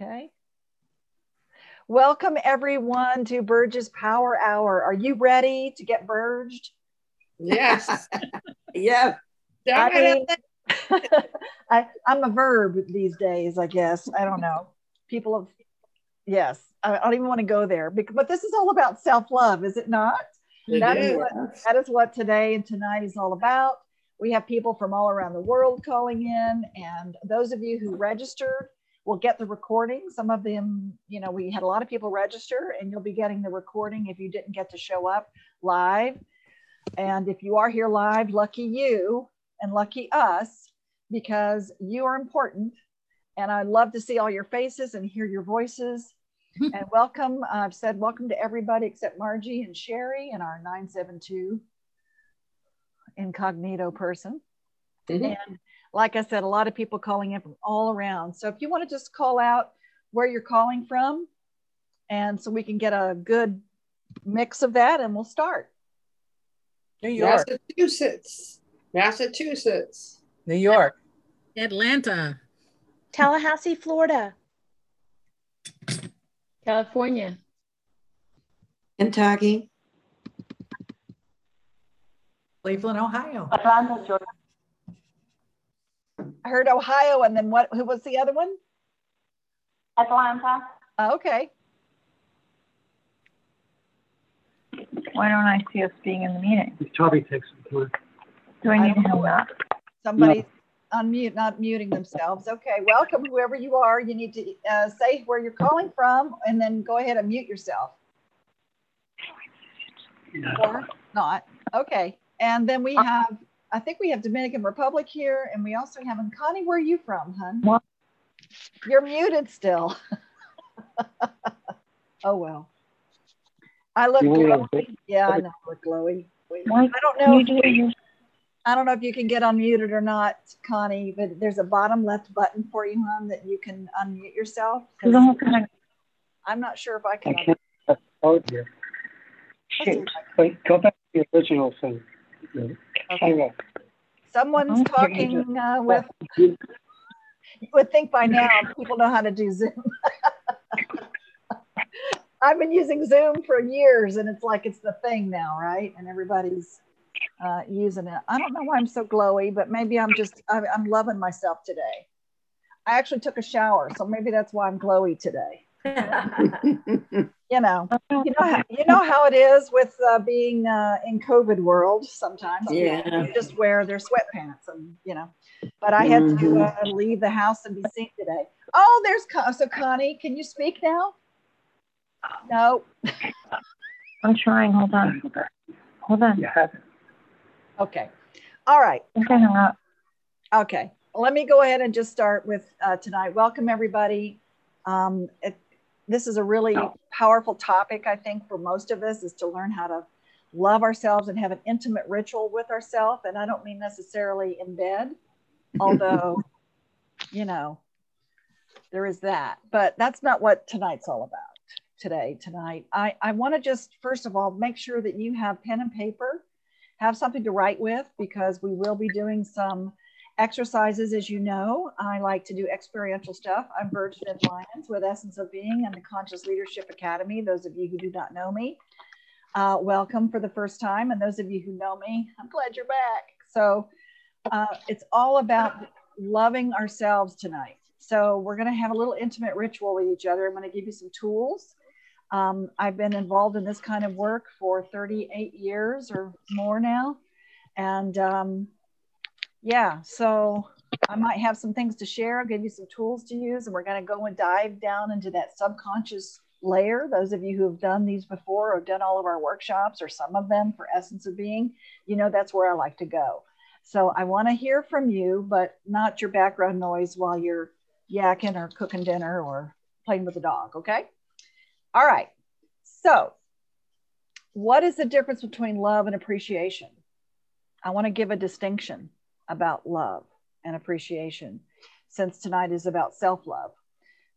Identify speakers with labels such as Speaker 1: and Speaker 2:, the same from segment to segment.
Speaker 1: Okay. Welcome everyone to Burge's Power Hour. Are you ready to get burged?
Speaker 2: Yes. yeah.
Speaker 1: I mean, I, I'm a verb these days, I guess. I don't know. People have, yes, I, don't even want to go there. But this is all about self love, is it not?
Speaker 2: It
Speaker 1: That
Speaker 2: is.
Speaker 1: is what, that is what today and tonight is all about. We have people from all around the world calling in, and those of you who registered will get the recording. Some of them, you know, we had a lot of people register, and you'll be getting the recording if you didn't get to show up live. And if you are here live, lucky you and lucky us because you are important. And I love to see all your faces and hear your voices. and welcome. I've said welcome to everybody except Margie and Sherry and our 972 incognito person.
Speaker 2: Mhm.
Speaker 1: And like I said, a lot of people calling in from all around. So if you want to just call out where you're calling from, and so we can get a good mix of that, and we'll start.
Speaker 3: New York,
Speaker 2: Massachusetts. Massachusetts.
Speaker 3: New York,
Speaker 4: Atlanta.
Speaker 5: Tallahassee, Florida.
Speaker 6: California.
Speaker 7: Kentucky,
Speaker 3: Cleveland, Ohio.
Speaker 6: Atlanta, Georgia.
Speaker 1: I heard Ohio, and then what? Who was the other one?
Speaker 6: Atlanta.
Speaker 1: Oh, okay.
Speaker 6: Why don't I see us being in the meeting?
Speaker 8: Toby takes some time.
Speaker 6: Do I
Speaker 1: I
Speaker 6: need to
Speaker 1: don't
Speaker 6: hang up?
Speaker 1: Somebody's unmute, not muting themselves. Okay, welcome, whoever you are. You need to uh, say where you're calling from, and then go ahead and mute yourself. Or not. Okay, and then we have, I think we have Dominican Republic here, and we also have, and Connie, where are you from, hun?
Speaker 6: What?
Speaker 1: You're muted still. oh well. I look
Speaker 8: You
Speaker 1: glowy. Yeah, I know, I look glowy. I don't know.
Speaker 6: you
Speaker 1: if
Speaker 6: do your
Speaker 1: I don't know if you can get unmuted or not, Connie, but there's a bottom left button for you, hon, that you can unmute yourself.
Speaker 6: you don't kind of
Speaker 1: I'm not sure if I can.
Speaker 8: I
Speaker 1: can.
Speaker 8: can't have code here.
Speaker 1: Let's see
Speaker 8: Shit.
Speaker 1: if I can-
Speaker 8: Wait, go back to the original thing. Hang on.
Speaker 1: Someone's
Speaker 6: Okay.
Speaker 1: talking uh, with, you would think by now people know how to do Zoom. I've been using Zoom for years and it's like it's the thing now, right? And everybody's uh, using it. I don't know why I'm so glowy, but maybe I'm just, I'm, I'm loving myself today. I actually took a shower, so maybe that's why I'm glowy today. You know, you know, how, you know how it is with uh, being uh, in COVID world. Sometimes people
Speaker 2: Yeah.
Speaker 1: just wear their sweatpants, and you know. But I had to uh, leave the house and be seen today. Oh, there's Con- so Connie. Can you speak now? No.
Speaker 6: I'm trying. Hold on. Hold on.
Speaker 8: You.
Speaker 1: Okay. All right.
Speaker 6: I think I hung up.
Speaker 1: Okay, let me go ahead and just start with uh, tonight. Welcome, everybody. Um, it, this is a really oh. powerful topic, I think, for most of us, is to learn how to love ourselves and have an intimate ritual with ourselves. And I don't mean necessarily in bed, although, you know, there is that. But that's not what tonight's all about today, tonight. I, I want to just, first of all, make sure that you have pen and paper, have something to write with, because we will be doing some exercises, as you know. I like to do experiential stuff. I'm Virgin and Lions with Essence of Being and the Conscious Leadership Academy. Those of you who do not know me, uh, welcome for the first time. And those of you who know me, I'm glad you're back. So uh, it's all about loving ourselves tonight. So we're going to have a little intimate ritual with each other. I'm going to give you some tools. Um, I've been involved in this kind of work for 38 years or more now. And um, yeah, so I might have some things to share. I'll give you some tools to use, and we're going to go and dive down into that subconscious layer. Those of you who have done these before or done all of our workshops or some of them for Essence of Being, you know that's where I like to go. So I want to hear from you, but not your background noise while you're yakking or cooking dinner or playing with the dog, okay? All right. So, what is the difference between love and appreciation? I want to give a distinction about love and appreciation since tonight is about self love.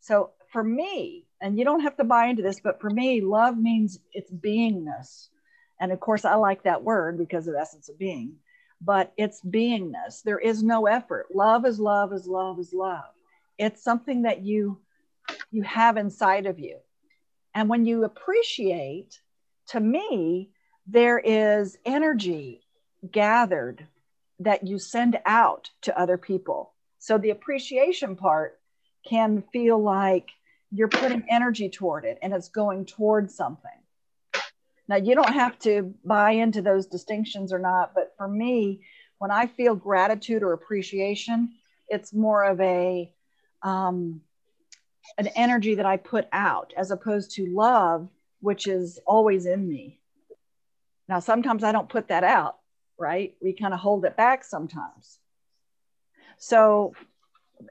Speaker 1: So, for me, and you don't have to buy into this, but for me, love means it's beingness. And of course, I like that word because of essence of being, but it's beingness. There is no effort. Love is love is love is love. It's something that you you have inside of you. And when you appreciate, to me, there is energy gathered that you send out to other people. So the appreciation part can feel like you're putting energy toward it and it's going towards something. Now, you don't have to buy into those distinctions or not, but for me, when I feel gratitude or appreciation, it's more of a um, an energy that I put out as opposed to love, which is always in me. Now, sometimes I don't put that out, right? We kind of hold it back sometimes. So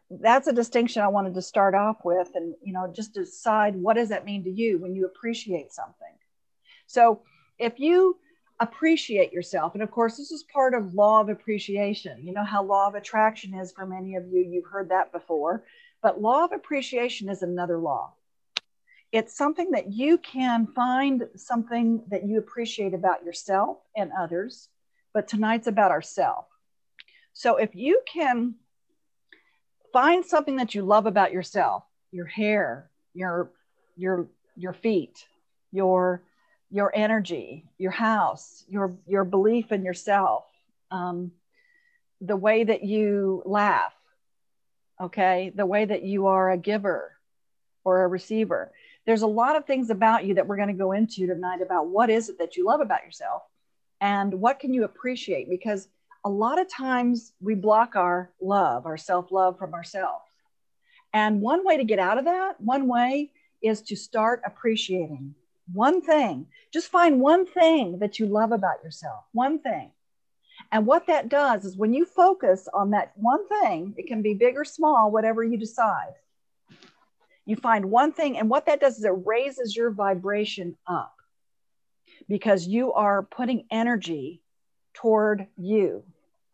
Speaker 1: that's a distinction I wanted to start off with and, you know, just decide what does that mean to you when you appreciate something? So if you appreciate yourself, and of course, this is part of law of appreciation. You know how law of attraction is for many of you, you've heard that before, but law of appreciation is another law. It's something that you can find something that you appreciate about yourself and others, but tonight's about ourself. So if you can find something that you love about yourself, your hair, your your your feet, your your energy, your house, your your belief in yourself, um, the way that you laugh, okay, the way that you are a giver or a receiver. There's a lot of things about you that we're going to go into tonight about what is it that you love about yourself and what can you appreciate because a lot of times we block our love, our self love from ourselves. And one way to get out of that, one way is to start appreciating one thing. Just find one thing that you love about yourself, one thing. And what that does is when you focus on that one thing, it can be big or small, whatever you decide. You find one thing, and what that does is it raises your vibration up because you are putting energy toward you.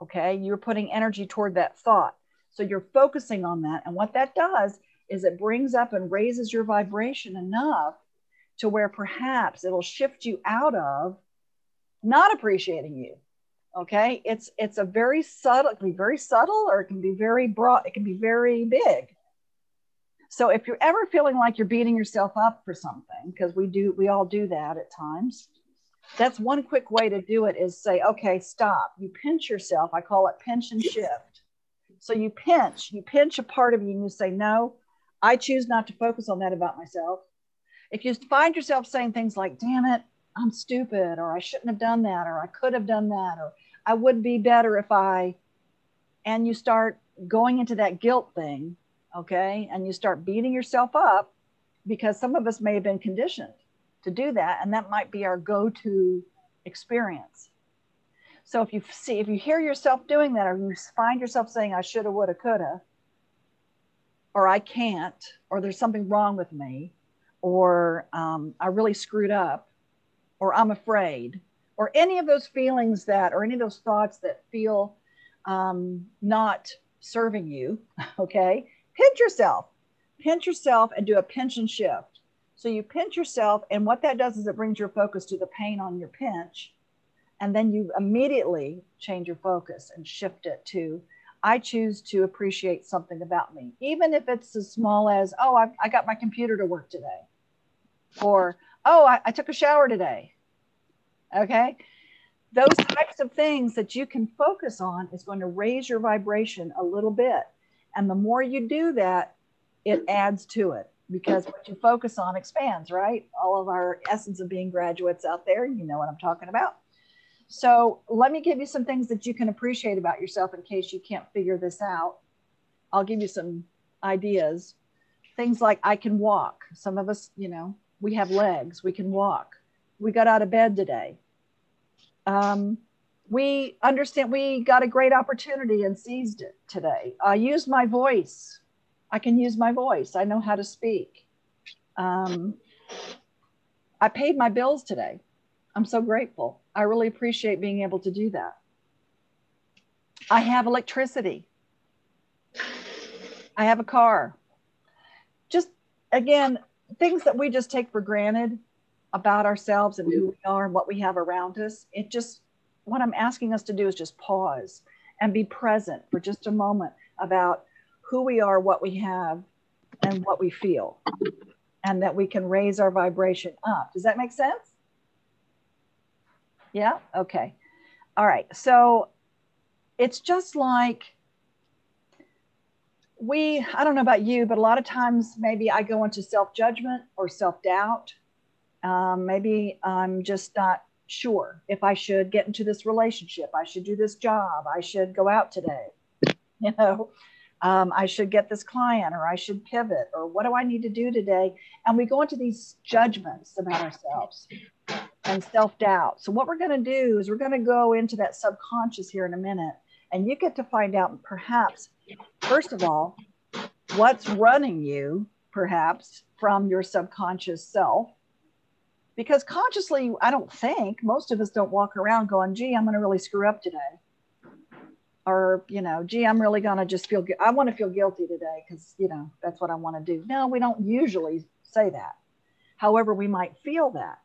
Speaker 1: Okay. You're putting energy toward that thought. So you're focusing on that. And what that does is it brings up and raises your vibration enough to where perhaps it'll shift you out of not appreciating you. Okay. It's it's a very subtle, it can be very subtle or it can be very broad, it can be very big. So if you're ever feeling like you're beating yourself up for something, because we do, we all do that at times, that's one quick way to do it is say, okay, stop. You pinch yourself. I call it pinch and shift. So you pinch, you pinch a part of you and you say, no, I choose not to focus on that about myself. If you find yourself saying things like, damn it, I'm stupid, or I shouldn't have done that, or I could have done that, or I would be better if I, and you start going into that guilt thing, okay, and you start beating yourself up because some of us may have been conditioned to do that and that might be our go-to experience. So if you see if you hear yourself doing that or you find yourself saying i shoulda woulda coulda or i can't or there's something wrong with me or um, i really screwed up or i'm afraid or any of those feelings that or any of those thoughts that feel um, not serving you okay? Pinch yourself. Pinch yourself and do a pinch and shift so you pinch yourself, and what that does is it brings your focus to the pain on your pinch. And then you immediately change your focus and shift it to, I choose to appreciate something about me, even if it's as small as, oh, I, I got my computer to work today, or, oh, I, I took a shower today. Okay. Those types of things that you can focus on is going to raise your vibration a little bit. And the more you do that, it adds to it because what you focus on expands, right? All of our essence of being graduates out there, you know what I'm talking about. So let me give you some things that you can appreciate about yourself in case you can't figure this out. I'll give you some ideas. Things like I can walk. Some of us, you know, we have legs, we can walk. We got out of bed today. Um, we understand we got a great opportunity and seized it today. I used my voice I can use my voice. I know how to speak. Um, I paid my bills today. I'm so grateful. I really appreciate being able to do that. I have electricity. I have a car. Just again, things that we just take for granted about ourselves and who we are and what we have around us. It just, what I'm asking us to do is just pause and be present for just a moment about who we are, what we have, and what we feel, and that we can raise our vibration up. Does that make sense? Yeah? Okay. All right. So it's just like we, I don't know about you, but a lot of times maybe I go into self judgment or self doubt. Um, maybe I'm just not sure if I should get into this relationship. I should do this job. I should go out today. You know, um, I should get this client or I should pivot or what do I need to do today? And we go into these judgments about ourselves and self doubt. So, what we're going to do is we're going to go into that subconscious here in a minute. And you get to find out perhaps, first of all, what's running you, perhaps, from your subconscious self. Because consciously, I don't think most of us don't walk around going, gee, I'm going to really screw up today or you know gee i'm really going to just feel gu- i want to feel guilty today because you know that's what i want to do. No we don't usually say that. However we might feel that.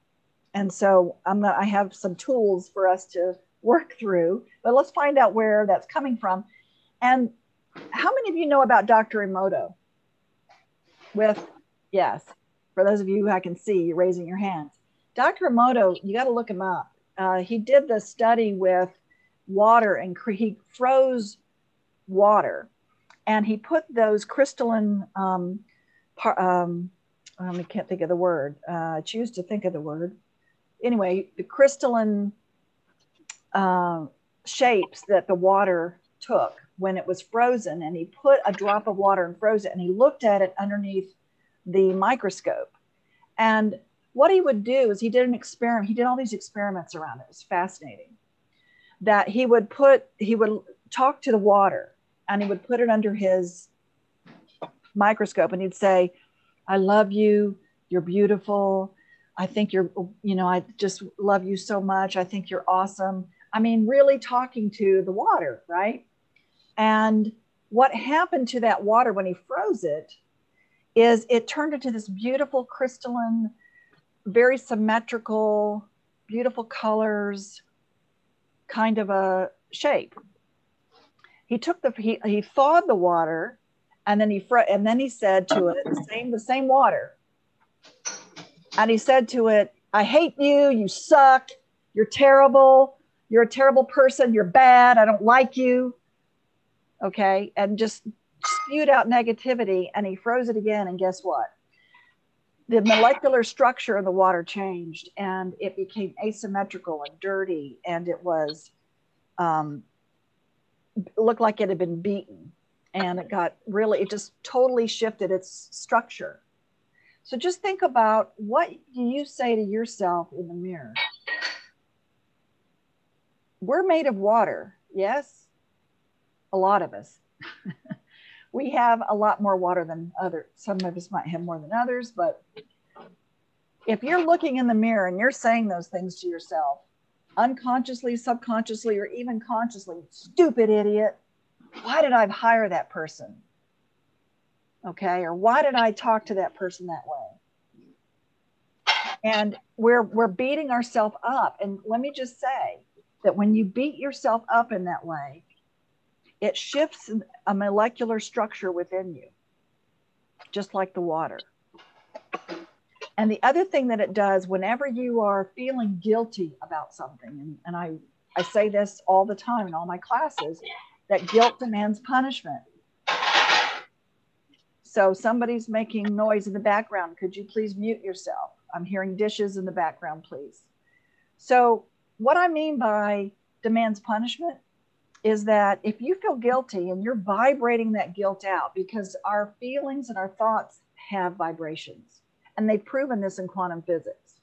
Speaker 1: And so i'm not, i have some tools for us to work through but let's find out where that's coming from. And how many of you know about dr emoto? With yes for those of you who i can see you're raising your hands. Dr emoto you got to look him up. Uh, he did the study with water and cre- he froze water and he put those crystalline um, par- um um, I can't think of the word. Uh, choose to think of the word. Anyway, the crystalline uh, shapes that the water took when it was frozen, and he put a drop of water and froze it, and he looked at it underneath the microscope. And what he would do is he did an experiment. He did all these experiments around it. It was fascinating that he would put he would talk to the water and he would put it under his microscope and he'd say i love you. You're beautiful. I think you're you know i just love you so much. I think you're awesome. I mean really talking to the water right? And what happened to that water when he froze it is it turned into this beautiful crystalline very symmetrical beautiful colors kind of a shape. He took the he, he thawed the water, and then he fr- and then he said to it the same the same water, and he said to it, "I hate you. You suck. You're terrible. You're a terrible person. You're bad. I don't like you." Okay, and just spewed out negativity, and he froze it again, and guess what? The molecular structure of the water changed and it became asymmetrical and dirty and it was um, looked like it had been beaten and it got really it just totally shifted its structure. So just think about what do you say to yourself in the mirror? We're made of water. Yes a lot of us we have a lot more water than other some of us might have more than others but if you're looking in the mirror and you're saying those things to yourself unconsciously subconsciously or even consciously stupid idiot why did i hire that person? Okay or why did i talk to that person that way? And we're we're beating ourselves up. And let me just say that when you beat yourself up in that way it shifts a molecular structure within you, just like the water. And the other thing that it does, whenever you are feeling guilty about something, and, and I, I say this all the time in all my classes, that guilt demands punishment. So somebody's making noise in the background. Could you please mute yourself? I'm hearing dishes in the background, please. So, what I mean by demands punishment is that if you feel guilty and you're vibrating that guilt out, because our feelings and our thoughts have vibrations, and they've proven this in quantum physics.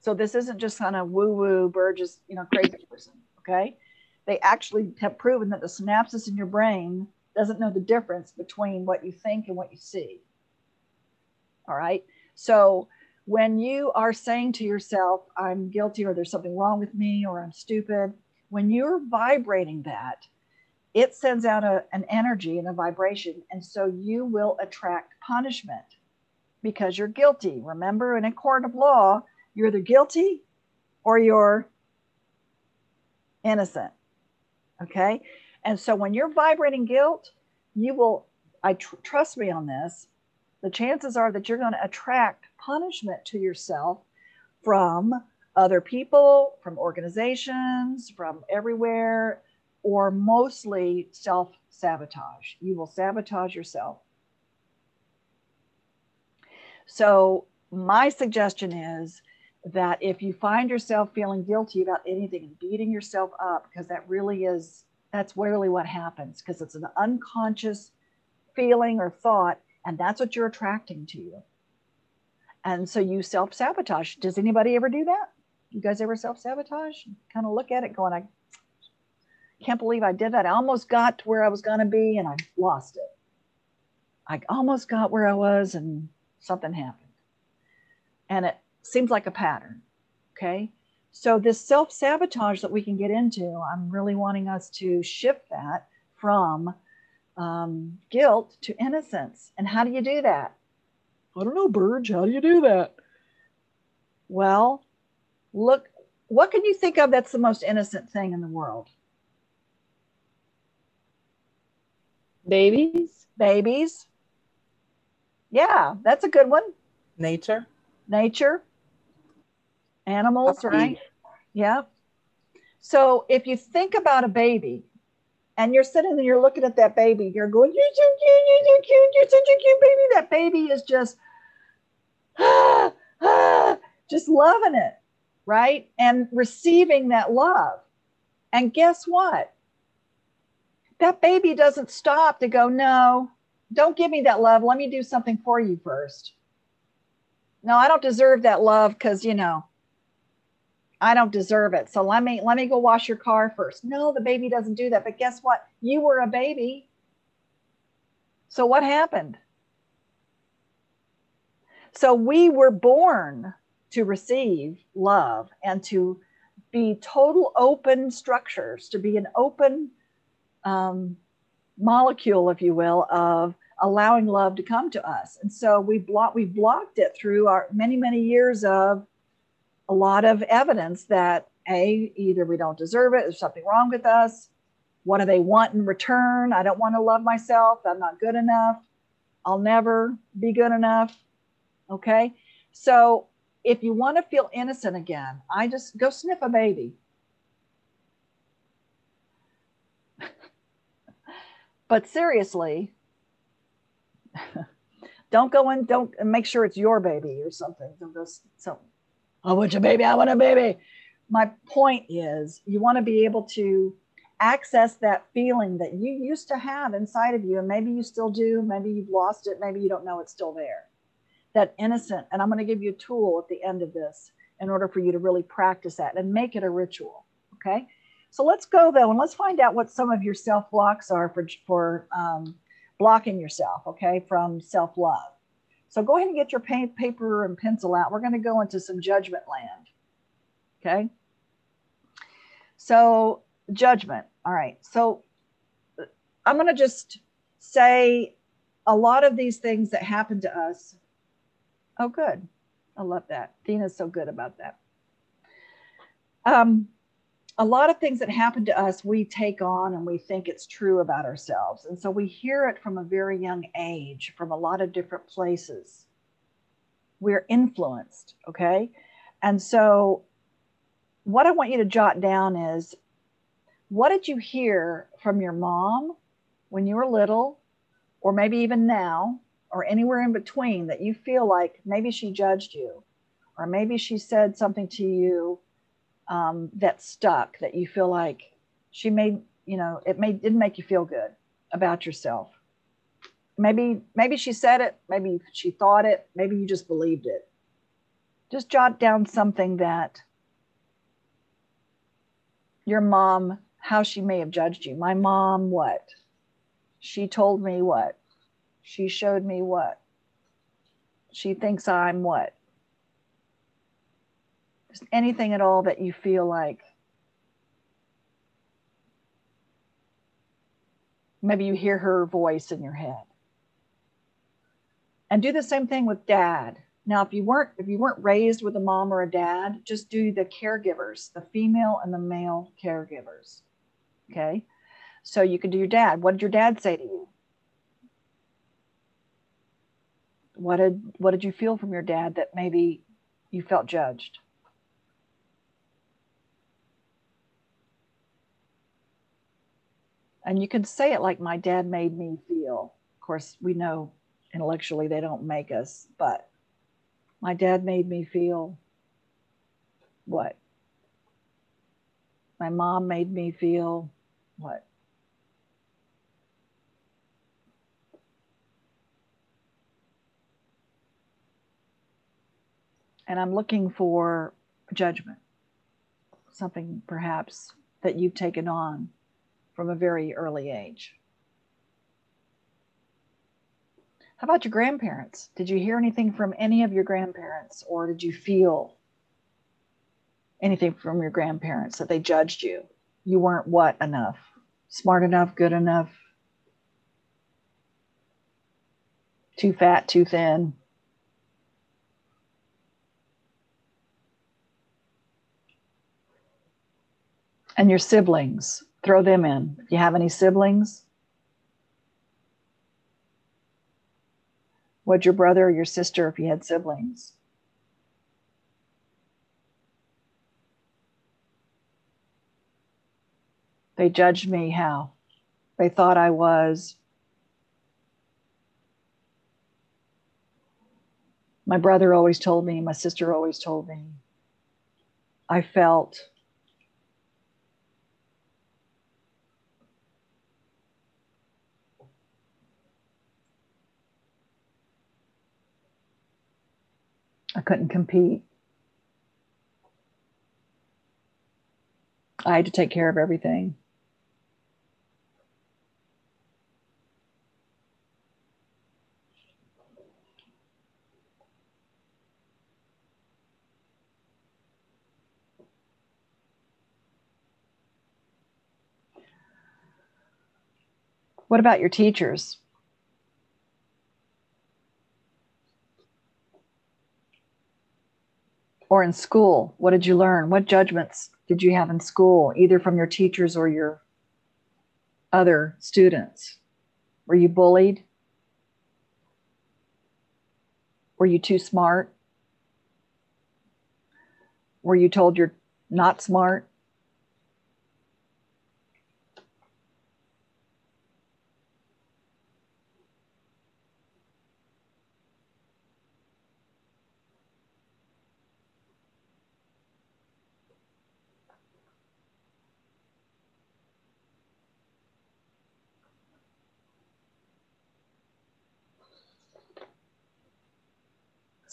Speaker 1: So this isn't just kind of woo woo Burgess, you know, crazy person. Okay. They actually have proven that the synapses in your brain doesn't know the difference between what you think and what you see. All right. So when you are saying to yourself, I'm guilty, or there's something wrong with me, or I'm stupid, when you're vibrating that, it sends out a, an energy and a vibration. And so you will attract punishment because you're guilty. Remember, in a court of law, you're either guilty or you're innocent. Okay. And so when you're vibrating guilt, you will, I tr- trust me on this, the chances are that you're going to attract punishment to yourself from other people, from organizations, from everywhere, or mostly self sabotage. You will sabotage yourself. So, my suggestion is that if you find yourself feeling guilty about anything and beating yourself up, because that really is, that's really what happens, because it's an unconscious feeling or thought, and that's what you're attracting to you. And so you self sabotage. Does anybody ever do that? You guys ever self sabotage? Kind of look at it going, I can't believe I did that. I almost got to where I was going to be and I lost it. I almost got where I was and something happened. And it seems like a pattern. Okay. So, this self sabotage that we can get into, I'm really wanting us to shift that from um, guilt to innocence. And how do you do that? I don't know, Burge. How do you do that? Well, look, what can you think of that's the most innocent thing in the world?
Speaker 5: Babies.
Speaker 1: Babies. Yeah, that's a good one.
Speaker 3: Nature.
Speaker 1: Nature. Animals,
Speaker 8: Puppies.
Speaker 1: right? Yeah. So if you think about a baby and you're sitting there, you're looking at that baby, you're going, you're so cute, you're so cute, you're such a cute baby. That baby is just, ah, ah, just loving it, right? And receiving that love. And guess what? That baby doesn't stop to go, no, don't give me that love. Let me do something for you first. No, I don't deserve that love because, you know, I don't deserve it. So let me let me go wash your car first. No, the baby doesn't do that. But guess what? You were a baby. So what happened? So we were born to receive love and to be total open structures, to be an open um, molecule, if you will, of allowing love to come to us. And so we block we blocked it through our many many years of a lot of evidence that a either we don't deserve it, there's something wrong with us. What do they want in return? I don't want to love myself. I'm not good enough. I'll never be good enough. Okay. So if you want to feel innocent again, I just go sniff a baby. but seriously, don't go in, don't make sure it's your baby or something. Don't go, so, I want your baby, I want a baby. My point is, you want to be able to access that feeling that you used to have inside of you, and maybe you still do, maybe you've lost it, maybe you don't know it's still there. That innocent, and I'm going to give you a tool at the end of this in order for you to really practice that and make it a ritual. Okay. So let's go though, and let's find out what some of your self blocks are for, for um, blocking yourself, okay, from self love. So go ahead and get your paint, paper and pencil out. We're going to go into some judgment land. Okay. So, judgment. All right. So, I'm going to just say a lot of these things that happen to us. Oh, good. I love that. Dina's so good about that. Um, a lot of things that happen to us, we take on and we think it's true about ourselves. And so we hear it from a very young age, from a lot of different places. We're influenced, okay? And so, what I want you to jot down is what did you hear from your mom when you were little, or maybe even now, or anywhere in between that you feel like maybe she judged you, or maybe she said something to you um, that stuck that you feel like she made you know it made didn't make you feel good about yourself. Maybe maybe she said it maybe she thought it maybe you just believed it. Just jot down something that your mom how she may have judged you. My mom what? She told me what she showed me what. She thinks i'm what. Just anything at all that you feel like. Maybe you hear her voice in your head. And do the same thing with dad. Now if you weren't if you weren't raised with a mom or a dad just do the caregivers the female and the male caregivers. Okay? So you can do your dad. What did your dad say to you What did what did you feel from your dad that maybe you felt judged? And you can say it like my dad made me feel. Of course, we know intellectually they don't make us, but my dad made me feel what? My mom made me feel what? And I'm looking for judgment, something perhaps that you've taken on from a very early age. How about your grandparents? Did you hear anything from any of your grandparents, or did you feel anything from your grandparents that they judged you? You weren't what enough? Smart enough, good enough, too fat, too thin. And your siblings, throw them in. If you have any siblings, Would your brother or your sister if you had siblings? They judged me how? They thought I was. My brother always told me, my sister always told me, I felt I couldn't compete. I had to take care of everything. What about your teachers? Or in school? What did you learn? What judgments did you have in school either from your teachers or your other students? Were you bullied? Were you too smart? Were you told you're not smart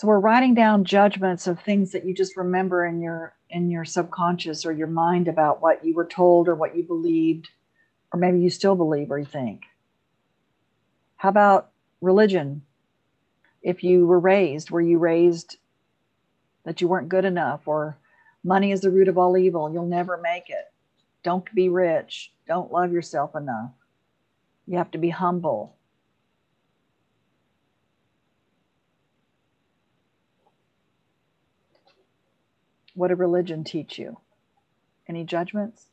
Speaker 1: We're writing down judgments of things that you just remember in your in your subconscious or your mind about what you were told or what you believed, or maybe you still believe or you think. How about religion? If you were raised, were you raised that you weren't good enough, or money is the root of all evil, you'll never make it. Don't be rich. Don't love yourself enough. You have to be humble. What did religion teach you? Any judgments?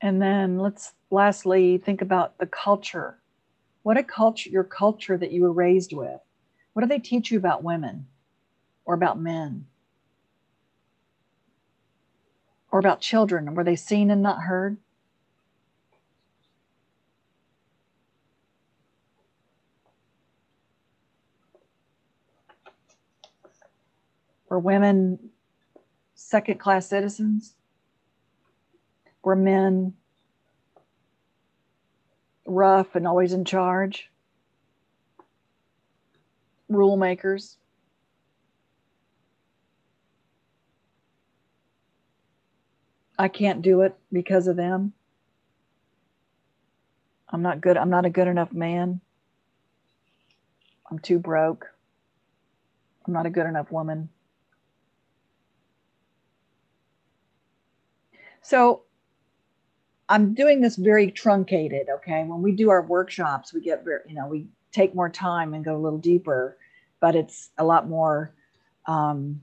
Speaker 1: And then let's lastly think about the culture. What a culture, your culture that you were raised with. What do they teach you about women or about men? Or about children? Were they seen and not heard? Were women second class citizens? were men rough and always in charge, rule makers. I can't do it because of them. I'm not good. I'm not a good enough man. I'm too broke. I'm not a good enough woman. So I'm doing this very truncated. Okay. When we do our workshops, we get very, you know, we take more time and go a little deeper, but it's a lot more um,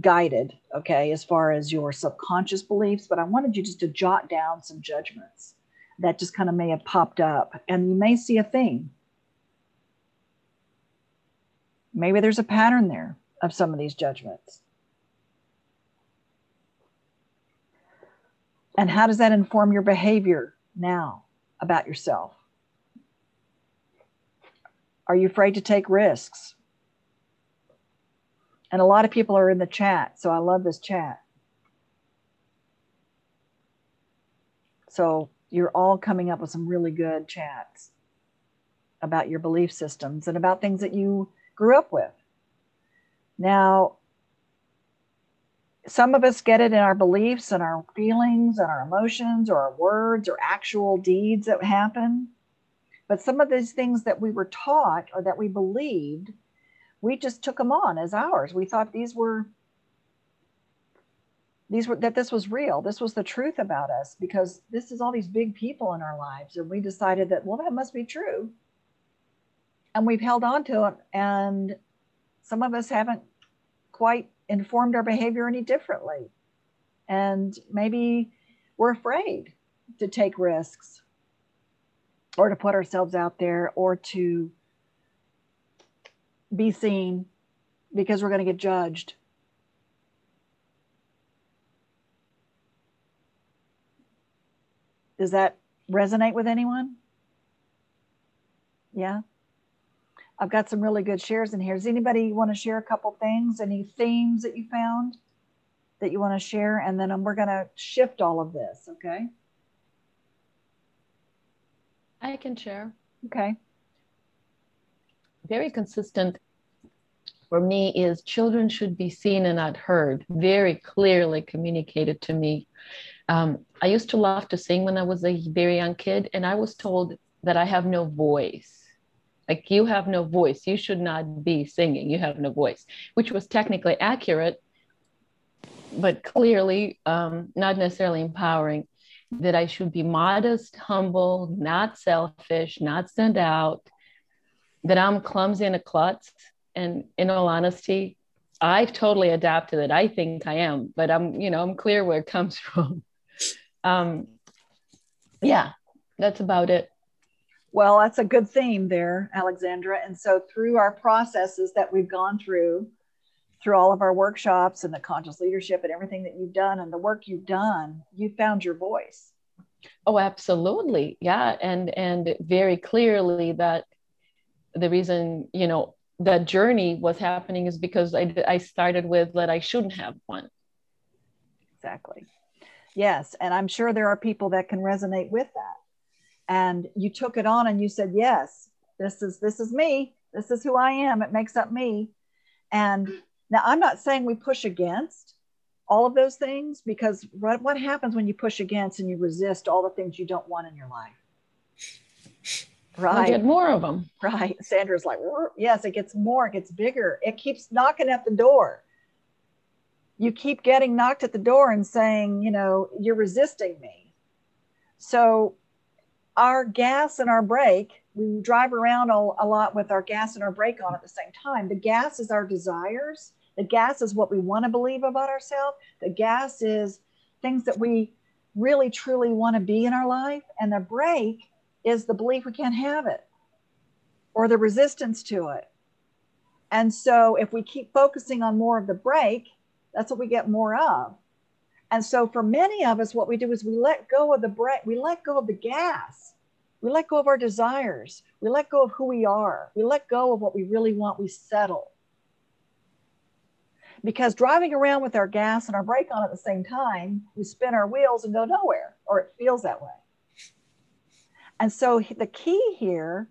Speaker 1: guided. Okay. As far as your subconscious beliefs. But I wanted you just to jot down some judgments that just kind of may have popped up and you may see a theme. Maybe there's a pattern there of some of these judgments. And how does that inform your behavior now about yourself? Are you afraid to take risks? And a lot of people are in the chat, so I love this chat. So you're all coming up with some really good chats about your belief systems and about things that you grew up with. Now, some of us get it in our beliefs and our feelings and our emotions or our words or actual deeds that happen. But some of these things that we were taught or that we believed, we just took them on as ours. We thought these were these were that this was real. This was the truth about us because this is all these big people in our lives and we decided that well that must be true. And we've held on to it and some of us haven't quite informed our behavior any differently. And maybe we're afraid to take risks or to put ourselves out there or to be seen because we're going to get judged. Does that resonate with anyone? Yeah. I've got some really good shares in here. Does anybody want to share a couple things? Any themes that you found that you want to share? And then um, we're going to shift all of this, okay?
Speaker 4: I can share.
Speaker 1: Okay.
Speaker 4: Very consistent for me is children should be seen and not heard, very clearly communicated to me. Um, I used to love to sing when I was a very young kid, and I was told that I have no voice like you have no voice. You should not be singing. You have no voice which was technically accurate but clearly um, not necessarily empowering that i should be modest humble not selfish not stand out that i'm clumsy and a klutz. And in all honesty i've totally adapted it. I think i am but i'm you know i'm clear where it comes from. Um, yeah that's about it
Speaker 1: well, that's a good theme there, Alexandra. And so, through our processes that we've gone through, through all of our workshops and the conscious leadership and everything that you've done and the work you've done, you found your voice.
Speaker 4: Oh, absolutely. Yeah. And, and very clearly that the reason, you know, that journey was happening is because I, I started with that I shouldn't have one.
Speaker 1: Exactly. Yes. And I'm sure there are people that can resonate with that and you took it on and you said yes this is this is me. This is who i am. It makes up me. And now i'm not saying we push against all of those things because what, what happens when you push against and you resist all the things you don't want in your life?
Speaker 4: Right get more of them
Speaker 1: right. Sandra's like yes it gets more it gets bigger. It keeps knocking at the door. You keep getting knocked at the door and saying you know you're resisting me. So our gas and our brake, we drive around a, lot with our gas and our brake on at the same time. The gas is our desires. The gas is what we want to believe about ourselves. The gas is things that we really truly want to be in our life. And the brake is the belief we can't have it or the resistance to it. And so if we keep focusing on more of the brake, that's what we get more of. And so for many of us, what we do is we let go of the brake, we let go of the gas, we let go of our desires, we let go of who we are, we let go of what we really want, we settle. Because driving around with our gas and our brake on at the same time, we spin our wheels and go nowhere, or it feels that way. And so the key here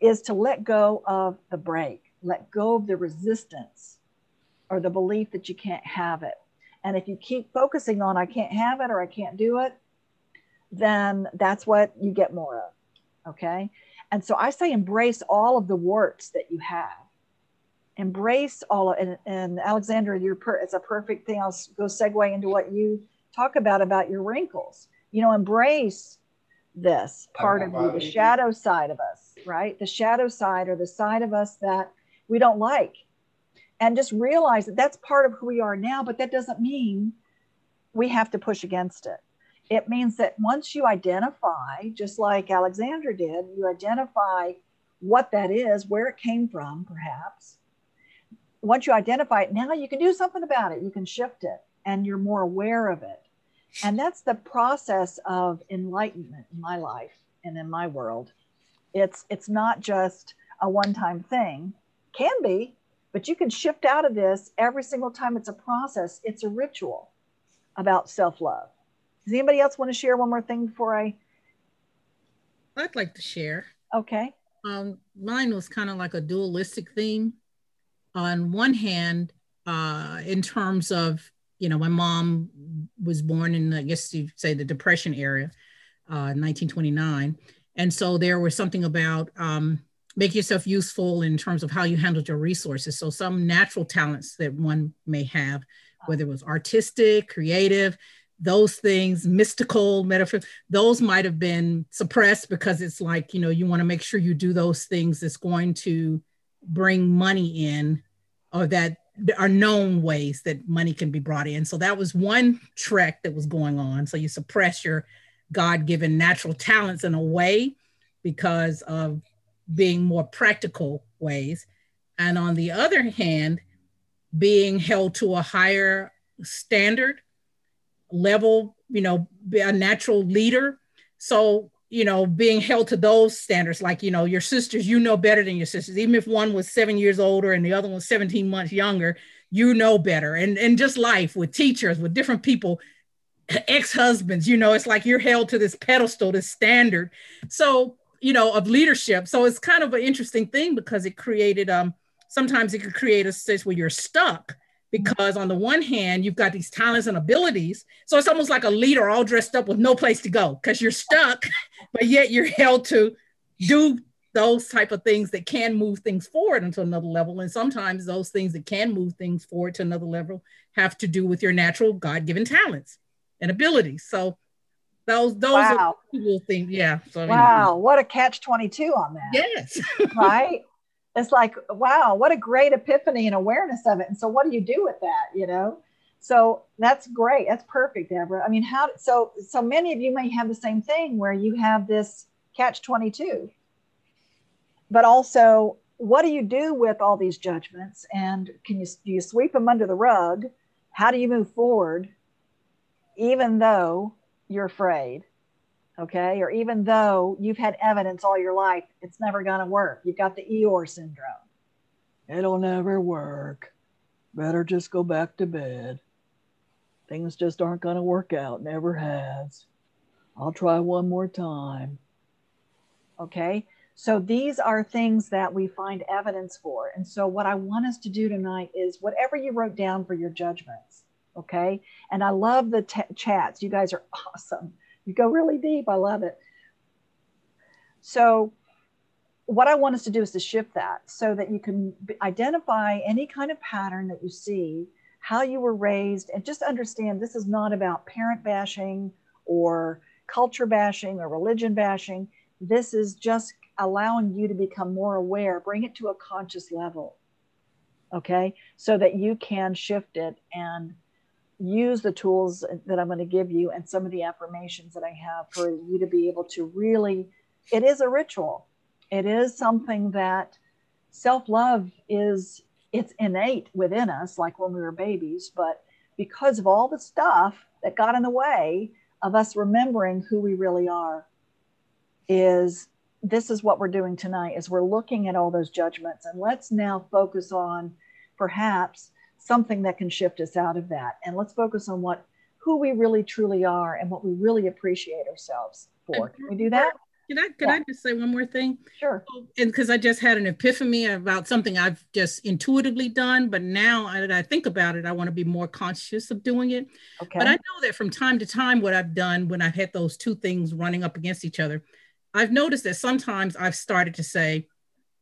Speaker 1: is to let go of the brake, let go of the resistance or the belief that you can't have it and if you keep focusing on, I can't have it or I can't do it, then that's what you get more of. Okay. And so I say embrace all of the warts that you have. Embrace all of and, and Alexandra, you're per, it's a perfect thing. I'll go segue into what you talk about about your wrinkles. You know, embrace this part of you, the shadow side of us, right? The shadow side or the side of us that we don't like. And just realize that that's part of who we are now, but that doesn't mean we have to push against it. It means that once you identify, just like Alexandra did, you identify what that is, where it came from, perhaps. Once you identify it, now you can do something about it. You can shift it and you're more aware of it. And that's the process of enlightenment in my life and in my world. It's it's not just a one-time thing. Can be, but you can shift out of this every single time it's a process. It's a ritual about self-love. Does anybody else want to share one more thing before I
Speaker 7: I'd like to share.
Speaker 1: Okay.
Speaker 7: Um, mine was kind of like a dualistic theme. On one hand, uh, in terms of, you know, my mom was born in, I guess you say, the Depression era, uh, 1929. And so there was something about um, make yourself useful in terms of how you handled your resources. So some natural talents that one may have, whether it was artistic, creative, those things, mystical, metaphor, those might have been suppressed because it's like, you know, you want to make sure you do those things that's going to bring money in or that are known ways that money can be brought in. So that was one trek that was going on. So you suppress your God given natural talents in a way because of being more practical ways. And on the other hand, being held to a higher standard level, you know, be a natural leader. So, you know, being held to those standards, like, you know, your sisters, you know better than your sisters. Even if one was seven years older and the other one was 17 months younger, you know better. And, and just life with teachers, with different people, ex-husbands, you know, it's like you're held to this pedestal, this standard. So, you know, of leadership. So it's kind of an interesting thing because it created um sometimes it could create a sense where you're stuck because on the one hand you've got these talents and abilities. So it's almost like a leader all dressed up with no place to go because you're stuck but yet you're held to do those type of things that can move things forward into another level. And sometimes those things that can move things forward to another level have to do with your natural god-given talents and abilities. So those those
Speaker 1: Wow.
Speaker 7: are cool things yeah so anyway.
Speaker 1: Wow, what a catch 22 on that.
Speaker 7: yes
Speaker 1: right? It's like, wow, what a great epiphany and awareness of it. And so, what do you do with that? You know, so that's great. That's perfect, Deborah. I mean, how? So, so many of you may have the same thing where you have this catch twenty two, but also, what do you do with all these judgments? And can you do you sweep them under the rug? How do you move forward, even though you're afraid? okay? Or even though you've had evidence all your life, it's never going to work. You've got the Eeyore syndrome. It'll never work. Better just go back to bed. Things just aren't going to work out. Never has. I'll try one more time. Okay? So these are things that we find evidence for. And so what I want us to do tonight is whatever you wrote down for your judgments, okay? And I love the t- chats. You guys are awesome you go really deep. I love it. So, what I want us to do is to shift that so that you can identify any kind of pattern that you see, how you were raised, and just understand this is not about parent bashing or culture bashing or religion bashing. This is just allowing you to become more aware, bring it to a conscious level. Okay, so that you can shift it and use the tools that I'm going to give you and some of the affirmations that I have for you to be able to really, it is a ritual. It is something that self love is, it's innate within us, like when we were babies, but because of all the stuff that got in the way of us remembering who we really are, is this is what we're doing tonight is we're looking at all those judgments and let's now focus on perhaps something that can shift us out of that and let's focus on what who we really truly are and what we really appreciate ourselves for can we do that
Speaker 7: Can I can
Speaker 1: Yeah.
Speaker 7: I just say one more thing?
Speaker 1: sure oh,
Speaker 7: And because I just had an epiphany about something I've just intuitively done, but now that I think about it, I want to be more conscious of doing it.
Speaker 1: okay
Speaker 7: But I know that from time to time, what I've done when I've had those two things running up against each other, I've noticed that sometimes I've started to say,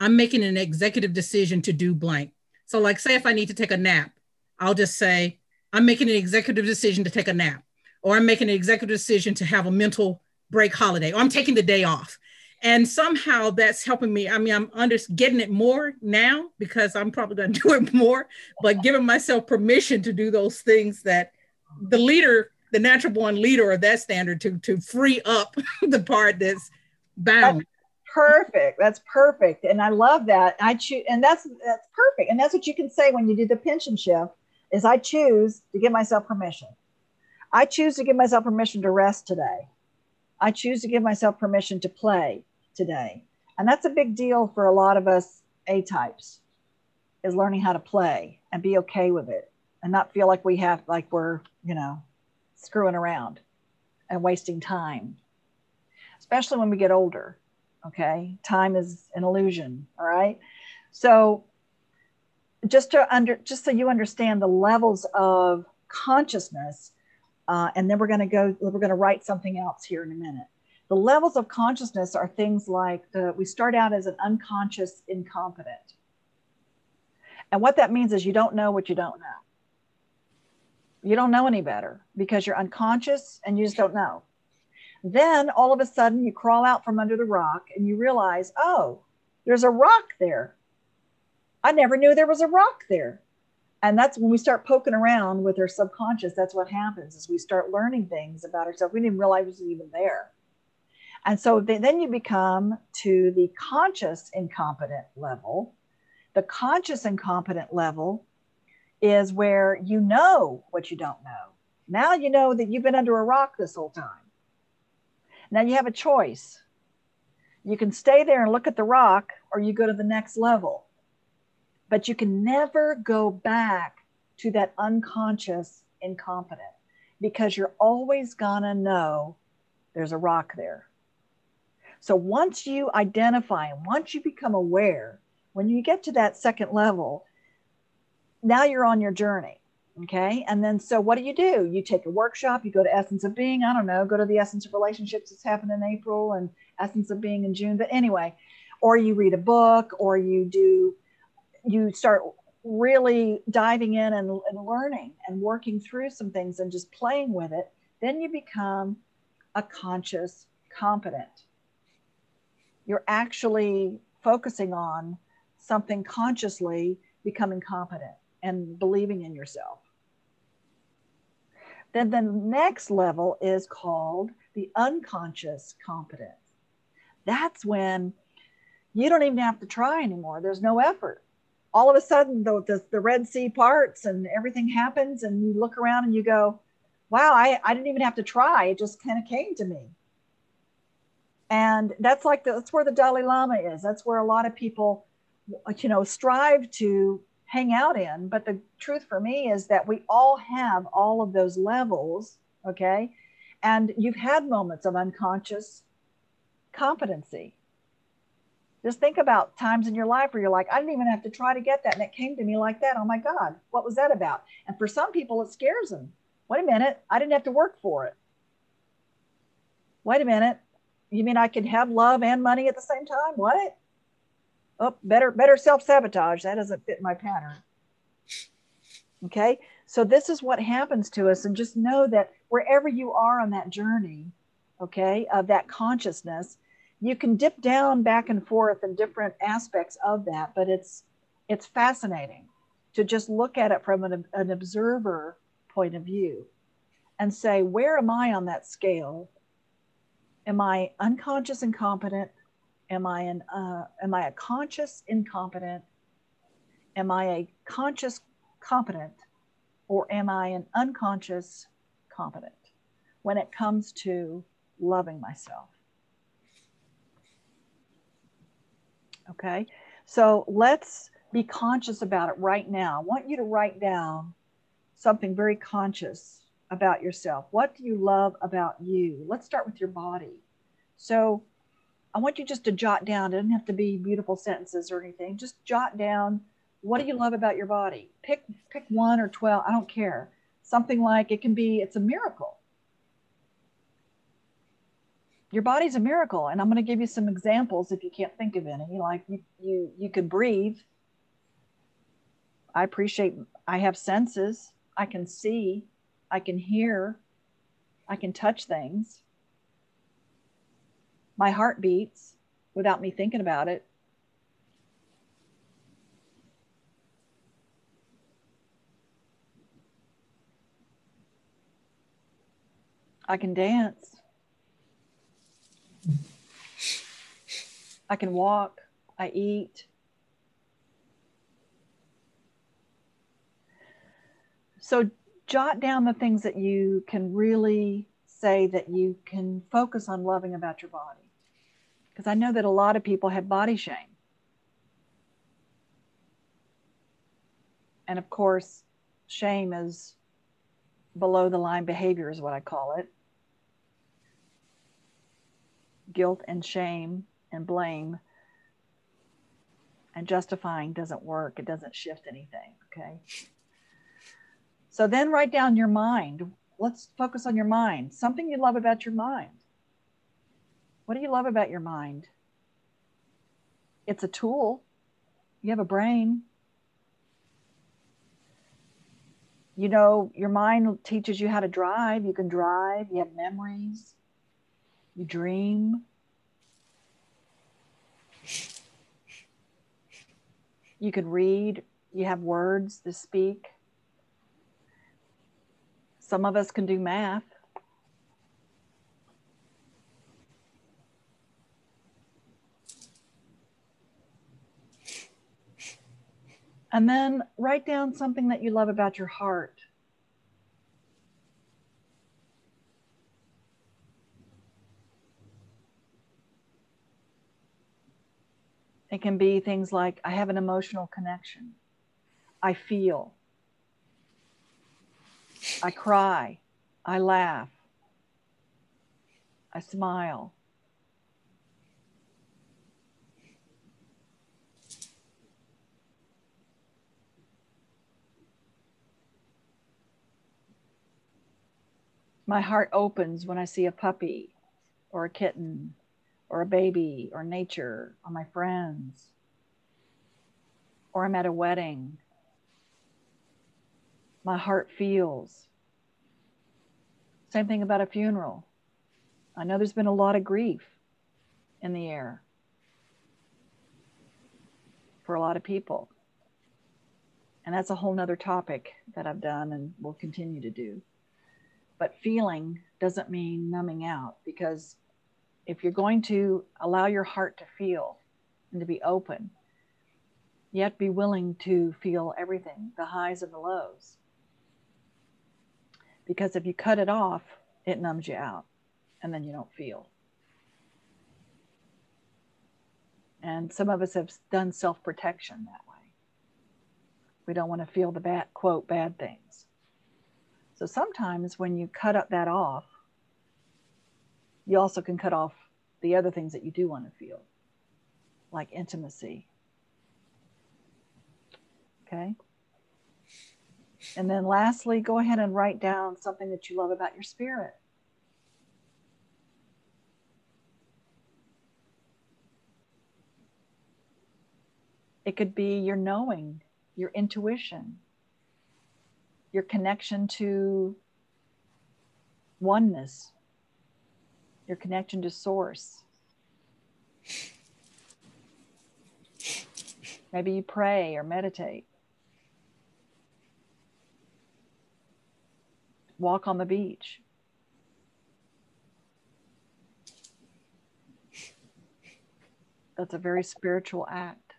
Speaker 7: I'm making an executive decision to do blank. So, like, say if I need to take a nap, I'll just say, I'm making an executive decision to take a nap. or I'm making an executive decision to have a mental break holiday, or I'm taking the day off. And somehow that's helping me. I mean, I'm under getting it more now because I'm probably going to do it more, but giving myself permission to do those things that the leader, the natural born leader of that standard, to to free up the part that's bound.
Speaker 1: Perfect. That's perfect, and I love that. I choose, and that's that's perfect, and that's what you can say when you do the pinch and shift. Is I choose to give myself permission. I choose to give myself permission to rest today. I choose to give myself permission to play today. And that's a big deal for a lot of us A types is learning how to play and be okay with it and not feel like we have like we're, you know, screwing around and wasting time. Especially when we get older. Okay? Time is an illusion, all right? So just to under just so you understand the levels of consciousness uh, and then we're going to go we're going to write something else here in a minute the levels of consciousness are things like the, we start out as an unconscious incompetent. And what that means is you don't know what you don't know. You don't know any better because you're unconscious and you just don't know. Then all of a sudden you crawl out from under the rock and you realize, oh, there's a rock there. I never knew there was a rock there. And that's when we start poking around with our subconscious. That's what happens is we start learning things about ourselves. We didn't realize it was even there. And so then you become to the conscious incompetent level. The conscious incompetent level is where you know what you don't know. Now you know that you've been under a rock this whole time. Now you have a choice. You can stay there and look at the rock, or you go to the next level. But you can never go back to that unconscious incompetent because you're always gonna know there's a rock there. So once you identify and once you become aware, when you get to that second level, now you're on your journey. Okay. And then, so what do you do? You take a workshop, you go to Essence of Being, I don't know, go to the Essence of Relationships that's happened in April and Essence of Being in June. But anyway, or you read a book, or you do, you start really diving in and, and learning and working through some things and just playing with it. Then you become a conscious competent you're actually focusing on something consciously becoming competent and believing in yourself. Then the next level is called the unconscious competence. That's when you don't even have to try anymore. There's no effort. All of a sudden, the, the, the Red Sea parts and everything happens, and you look around and you go, wow, I, I didn't even have to try. It just kind of came to me and that's like the, that's where the dalai lama is that's where a lot of people you know strive to hang out in but the truth for me is that we all have all of those levels okay? And you've had moments of unconscious competency. Just think about times in your life where you're like i didn't even have to try to get that and it came to me like that. Oh my god what was that about? And for some people it scares them. Wait a minute i didn't have to work for it. Wait a minute you mean I can have love and money at the same time? What? Oh, better, better self-sabotage. That doesn't fit my pattern. Okay. So this is what happens to us. And just know that wherever you are on that journey, okay, of that consciousness, you can dip down back and forth in different aspects of that, but it's it's fascinating to just look at it from an, an observer point of view and say, where am I on that scale? am I unconscious incompetent? Am I an uh, am I a conscious incompetent? Am I a conscious competent, or am I an unconscious competent when it comes to loving myself? Okay, so let's be conscious about it right now. I want you to write down something very conscious about yourself. What do you love about you? Let's start with your body. So I want you just to jot down, it doesn't have to be beautiful sentences or anything. Just jot down what do you love about your body? Pick pick one or 12, I don't care. Something like it can be it's a miracle. Your body's a miracle and I'm going to give you some examples if you can't think of any. Like you you you could breathe. I appreciate I have senses. I can see, I can hear, I can touch things. My heart beats without me thinking about it. I can dance. I can walk. I eat. So jot down the things that you can really say that you can focus on loving about your body. Because I know that a lot of people have body shame. And of course, shame is below the line behavior, is what I call it. Guilt and shame and blame and justifying doesn't work, it doesn't shift anything. Okay. So then write down your mind. Let's focus on your mind. Something you love about your mind. What do you love about your mind? It's a tool. You have a brain. You know, your mind teaches you how to drive. You can drive. You have memories. You dream. You can read. You have words to speak. Some of us can do math. And then write down something that you love about your heart. It can be things like I have an emotional connection. I feel. I cry. I laugh. I smile. My heart opens when I see a puppy or a kitten or a baby or nature or my friends or I'm at a wedding my heart feels. Same thing about a funeral. I know there's been a lot of grief in the air for a lot of people. And that's a whole nother topic that I've done and will continue to do. But feeling doesn't mean numbing out because if you're going to allow your heart to feel and to be open, yet be willing to feel everything the highs and the lows because if you cut it off, it numbs you out and then you don't feel. And some of us have done self protection that way. We don't want to feel the bad, quote, bad things. So sometimes when you cut up that off, you also can cut off the other things that you do want to feel, like intimacy. Okay. And then lastly, go ahead and write down something that you love about your spirit. It could be your knowing, your intuition, your connection to oneness, your connection to source. Maybe you pray or meditate. Walk on the beach. That's a very spiritual act.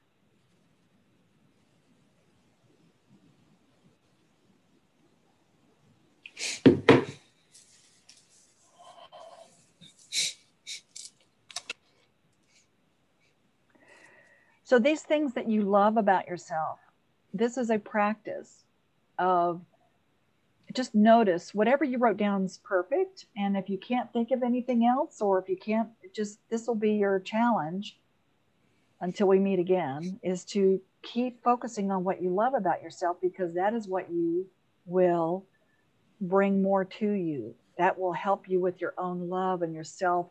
Speaker 1: So, these things that you love about yourself, this is a practice of just notice whatever you wrote down is perfect. And if you can't think of anything else, or if you can't, just this will be your challenge until we meet again is to keep focusing on what you love about yourself because that is what you will bring more to you. That will help you with your own love and yourself,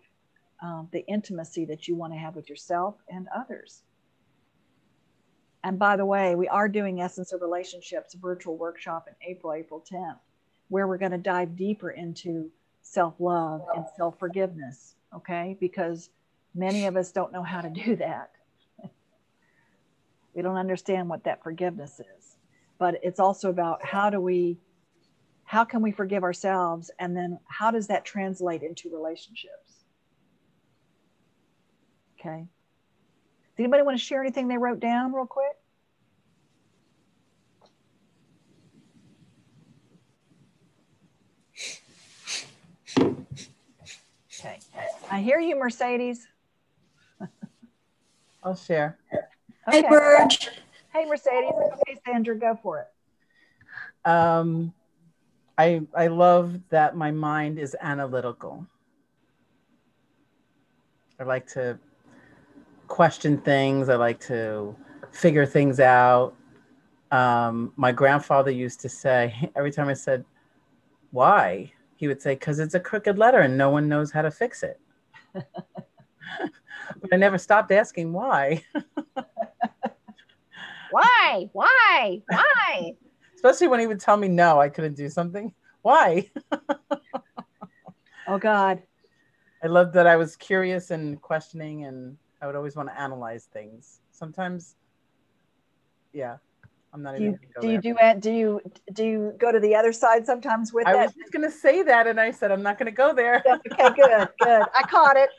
Speaker 1: um, the intimacy that you want to have with yourself and others. And by the way, we are doing Essence of Relationships virtual workshop in April, April 10th where we're going to dive deeper into self love and self forgiveness. Okay. Because many of us don't know how to do that. we don't understand what that forgiveness is. But it's also about how do we, how can we forgive ourselves? And then how does that translate into relationships? Okay. Does anybody want to share anything they wrote down real quick? Okay. I hear you, Mercedes.
Speaker 3: I'll share.
Speaker 1: Okay.
Speaker 2: Hey, Burge.
Speaker 1: Hey, Mercedes. Okay, Sandra, go for it.
Speaker 3: Um, I I love that my mind is analytical. I like to question things. I like to figure things out. Um, my grandfather used to say every time I said, "Why?" he would say, "Because it's a crooked letter and no one knows how to fix it." But I never stopped asking why.
Speaker 5: Why? Why? Why?
Speaker 3: Especially when he would tell me no, I couldn't do something. Why?
Speaker 1: Oh, God.
Speaker 3: I loved that I was curious and questioning, and I would always want to analyze things. Sometimes, yeah, I'm not
Speaker 1: Do
Speaker 3: even.
Speaker 1: you do you do it? Do you do you go to the other side sometimes with
Speaker 3: I
Speaker 1: that?
Speaker 3: I was just gonna say that, and I said I'm not gonna go there.
Speaker 1: Okay, good, good. I caught it.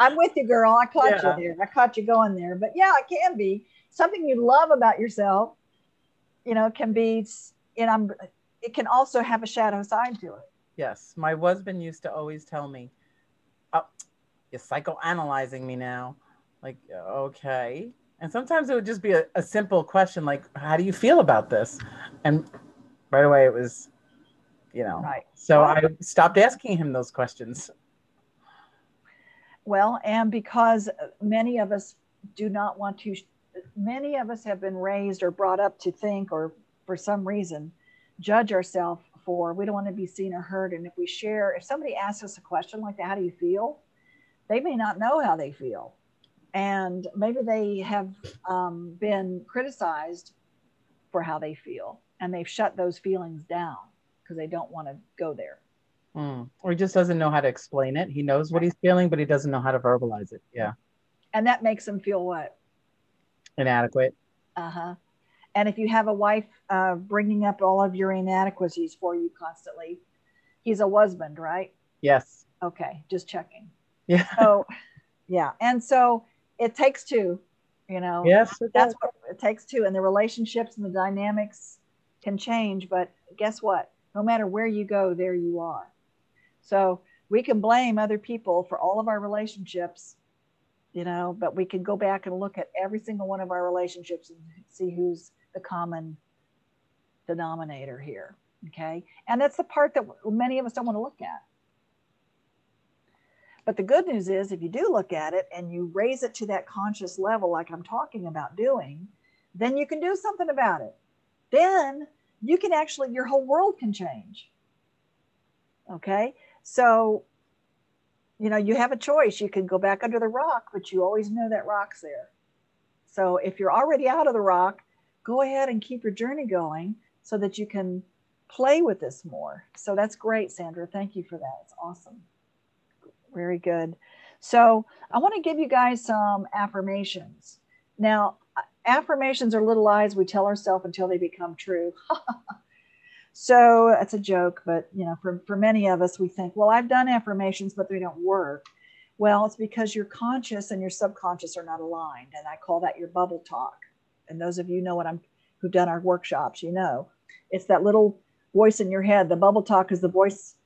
Speaker 1: I'm with you, girl. I caught
Speaker 3: Yeah.
Speaker 1: you there. I caught you going there. But yeah, it can be something you love about yourself. You know, can be, and I'm. It can also have a shadow side to it.
Speaker 3: Yes, my husband used to always tell me, "Oh, you're psychoanalyzing me now." Like, okay. And sometimes it would just be a, a simple question like, "How do you feel about this?" And right away it was, you know.
Speaker 1: Right.
Speaker 3: So
Speaker 1: Well-
Speaker 3: I stopped asking him those questions.
Speaker 1: Well, and because many of us do not want to, many of us have been raised or brought up to think, or for some reason, judge ourselves for, we don't want to be seen or heard. And if we share, if somebody asks us a question like that, how do you feel? They may not know how they feel. And maybe they have um, been criticized for how they feel and they've shut those feelings down because they don't want to go there.
Speaker 3: Hmm. Or he just doesn't know how to explain it. He knows what he's feeling, but he doesn't know how to verbalize it. Yeah.
Speaker 1: And that makes them feel what?
Speaker 3: Inadequate.
Speaker 1: Uh huh. And if you have a wife uh, bringing up all of your inadequacies for you constantly, he's a husband, right?
Speaker 3: Yes.
Speaker 1: Okay, just checking.
Speaker 3: Yeah.
Speaker 1: So, yeah. And so it takes two, you know.
Speaker 3: Yes.
Speaker 1: That's
Speaker 3: does.
Speaker 1: what it takes two. And the relationships and the dynamics can change. But guess what? No matter where you go, there you are. So we can blame other people for all of our relationships, you know, but we can go back and look at every single one of our relationships and see who's the common denominator here. Okay. And that's the part that many of us don't want to look at. But the good news is, if you do look at it and you raise it to that conscious level, like I'm talking about doing, then you can do something about it. Then you can actually, your whole world can change. Okay. So, you know, you have a choice. You can go back under the rock, but you always know that rock's there. So if you're already out of the rock, go ahead and keep your journey going so that you can play with this more. So that's great, Sandra. Thank you for that. It's awesome. Very good. So I want to give you guys some affirmations. Now, affirmations are little lies we tell ourselves until they become true. so that's a joke, but you know, for, for many of us, we think, well, I've done affirmations, but they don't work. Well, it's because your conscious and your subconscious are not aligned. And I call that your bubble talk. And those of you know what I'm who've done our workshops, you know, it's that little voice in your head. The bubble talk is the voice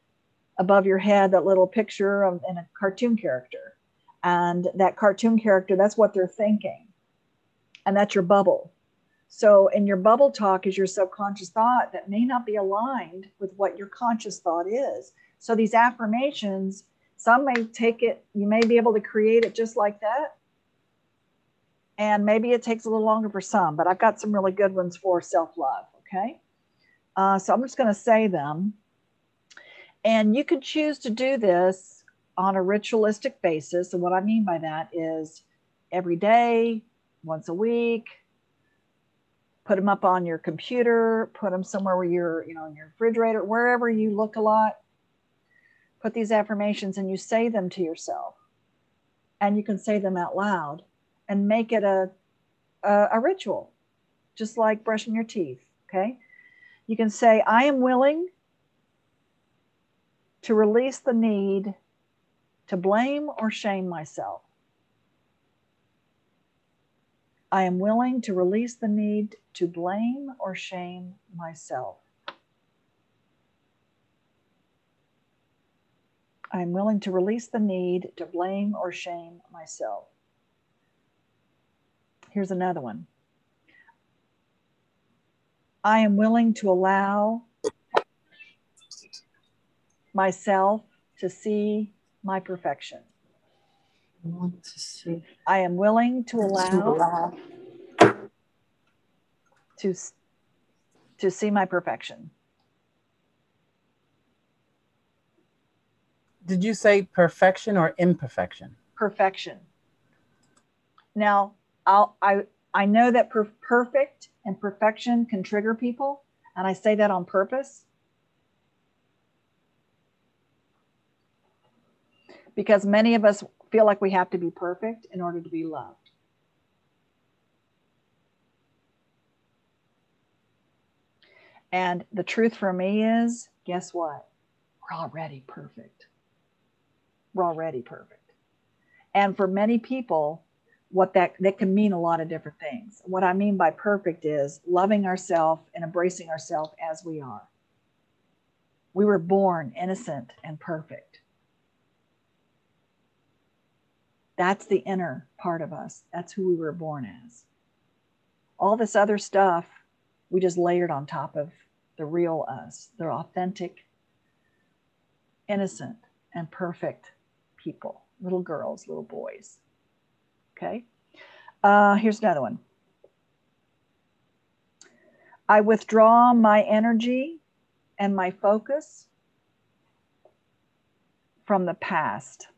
Speaker 1: above your head, that little picture of in a cartoon character. And that cartoon character, that's what they're thinking. And that's your bubble. So in your bubble talk is your subconscious thought that may not be aligned with what your conscious thought is. So these affirmations, some may take it, you may be able to create it just like that. And maybe it takes a little longer for some, but I've got some really good ones for self love. Okay. Uh, so I'm just going to say them. And you could choose to do this on a ritualistic basis. And what I mean by that is every day, once a week, put them up on your computer, put them somewhere where you're, you know, in your refrigerator, wherever you look a lot. put these affirmations and you say them to yourself. And you can say them out loud and make it a, a, a ritual, just like brushing your teeth. Okay. You can say, I am willing to release the need to blame or shame myself. I am willing to release the need to blame or shame myself. I am willing to release the need to blame or shame myself. Here's another one. I am willing to allow myself to see my perfection.
Speaker 2: I want to see.
Speaker 1: I am willing to allow to, to see my perfection.
Speaker 3: Did you say perfection or imperfection?
Speaker 1: Perfection. Now, I'll, I, I know that per- perfect and perfection can trigger people, and I say that on purpose. Because many of us feel like we have to be perfect in order to be loved. And the truth for me is guess what? We're already perfect. We're already perfect. And for many people, what that that can mean a lot of different things. What I mean by perfect is loving ourselves and embracing ourselves as we are. We were born innocent and perfect. That's the inner part of us. That's who we were born as. All this other stuff we just layered on top of the real us, the authentic, innocent, and perfect people, little girls, little boys. Okay. Uh, here's another one. I withdraw my energy and my focus from the past.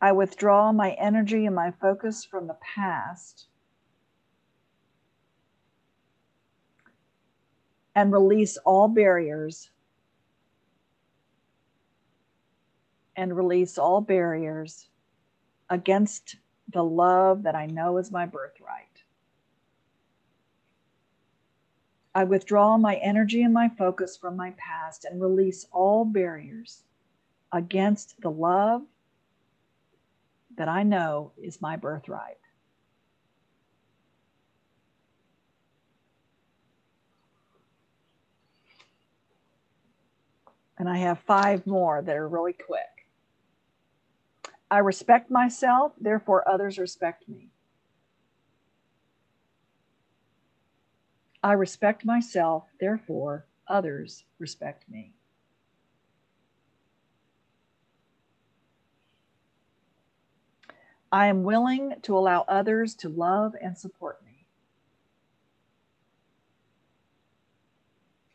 Speaker 1: I withdraw my energy and my focus from the past and release all barriers and release all barriers against the love that I know is my birthright. I withdraw my energy and my focus from my past and release all barriers against the love that I know is my birthright. And I have five more that are really quick. I respect myself, therefore others respect me. I respect myself, therefore others respect me. I am willing to allow others to love and support me.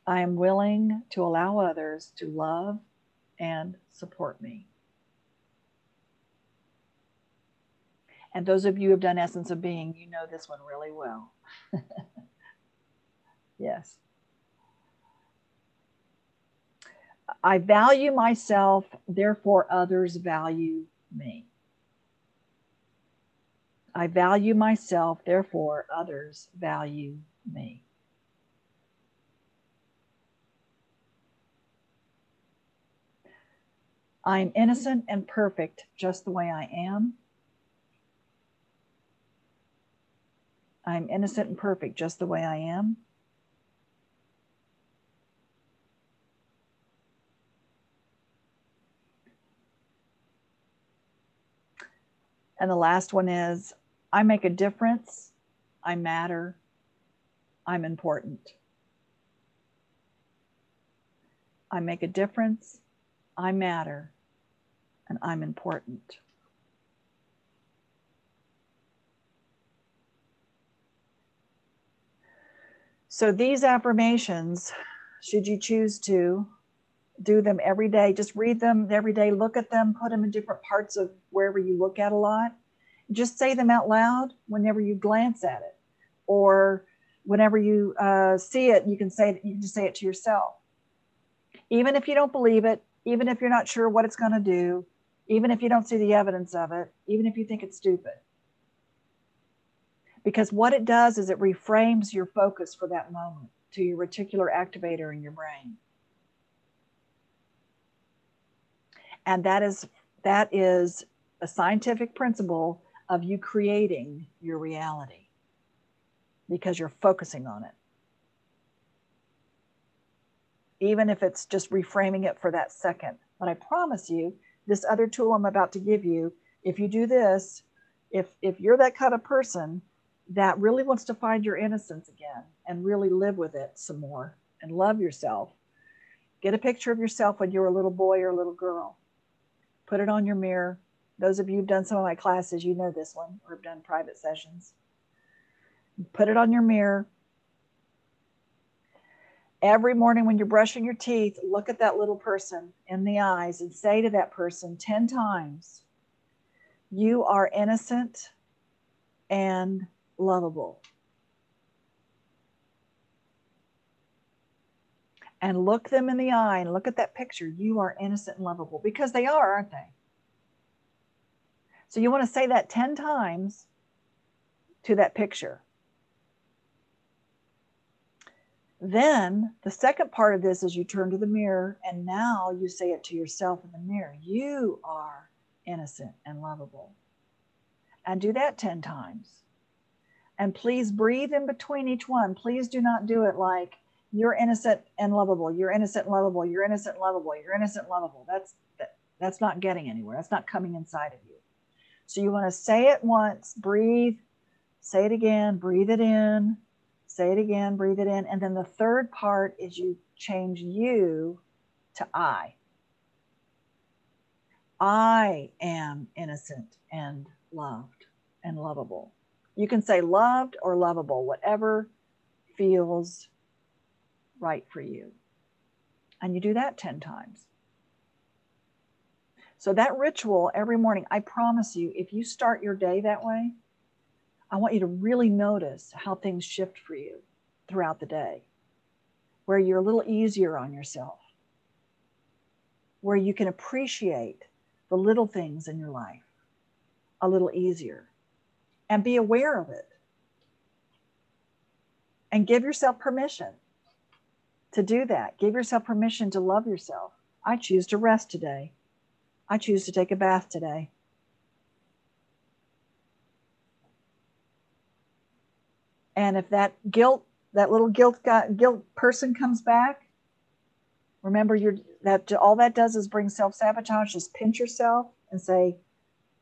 Speaker 1: I am willing to allow others to love and support me. And those of you who have done Essence of Being, you know this one really well. yes. I value myself, therefore, others value me. I value myself, therefore, others value me. I am innocent and perfect just the way I am. I'm innocent and perfect just the way I am. And the last one is I make a difference. I matter. I'm important. I make a difference. I matter and I'm important. So, these affirmations, should you choose to do them every day, just read them every day, look at them, put them in different parts of wherever you look at a lot. Just say them out loud whenever you glance at it, or whenever you uh, see it, you can say you can just say it to yourself. Even if you don't believe it, even if you're not sure what it's going to do, even if you don't see the evidence of it, even if you think it's stupid. Because what it does is it reframes your focus for that moment to your reticular activator in your brain. And that is that is a scientific principle of you creating your reality because you're focusing on it. Even if it's just reframing it for that second. But I promise you, this other tool I'm about to give you, if you do this, if if you're that kind of person that really wants to find your innocence again and really live with it some more and love yourself, get a picture of yourself when you were a little boy or a little girl. Put it on your mirror. Those of you who've done some of my classes, you know this one or have done private sessions. Put it on your mirror. Every morning when you're brushing your teeth, look at that little person in the eyes and say to that person 10 times, You are innocent and lovable. And look them in the eye and look at that picture. You are innocent and lovable because they are, aren't they? So you want to say that 10 times to that picture. Then the second part of this is you turn to the mirror and now you say it to yourself in the mirror. You are innocent and lovable. And do that 10 times. And please breathe in between each one. Please do not do it like you're innocent and lovable. You're innocent and lovable. You're innocent and lovable. You're innocent and lovable. That's that, that's not getting anywhere. That's not coming inside of you. So you want to say it once, breathe, say it again, breathe it in, say it again, breathe it in. And then the third part is you change you to I. I am innocent and loved and lovable. You can say loved or lovable, whatever feels right for you. And you do that 10 times. So, that ritual every morning, I promise you, if you start your day that way, I want you to really notice how things shift for you throughout the day, where you're a little easier on yourself, where you can appreciate the little things in your life a little easier and be aware of it. And give yourself permission to do that. Give yourself permission to love yourself. I choose to rest today. I choose to take a bath today. And if that guilt, that little guilt guilt person comes back, remember your that all that does is bring self-sabotage. Just pinch yourself and say,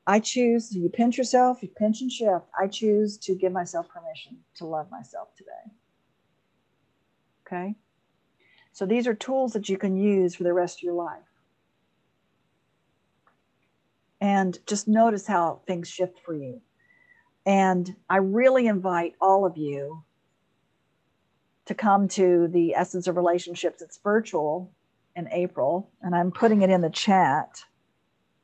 Speaker 1: I choose, you pinch yourself, you pinch and shift. I choose to give myself permission to love myself today. Okay? So these are tools that you can use for the rest of your life. And just notice how things shift for you. And I really invite all of you to come to the Essence of Relationships. It's virtual in April, and I'm putting it in the chat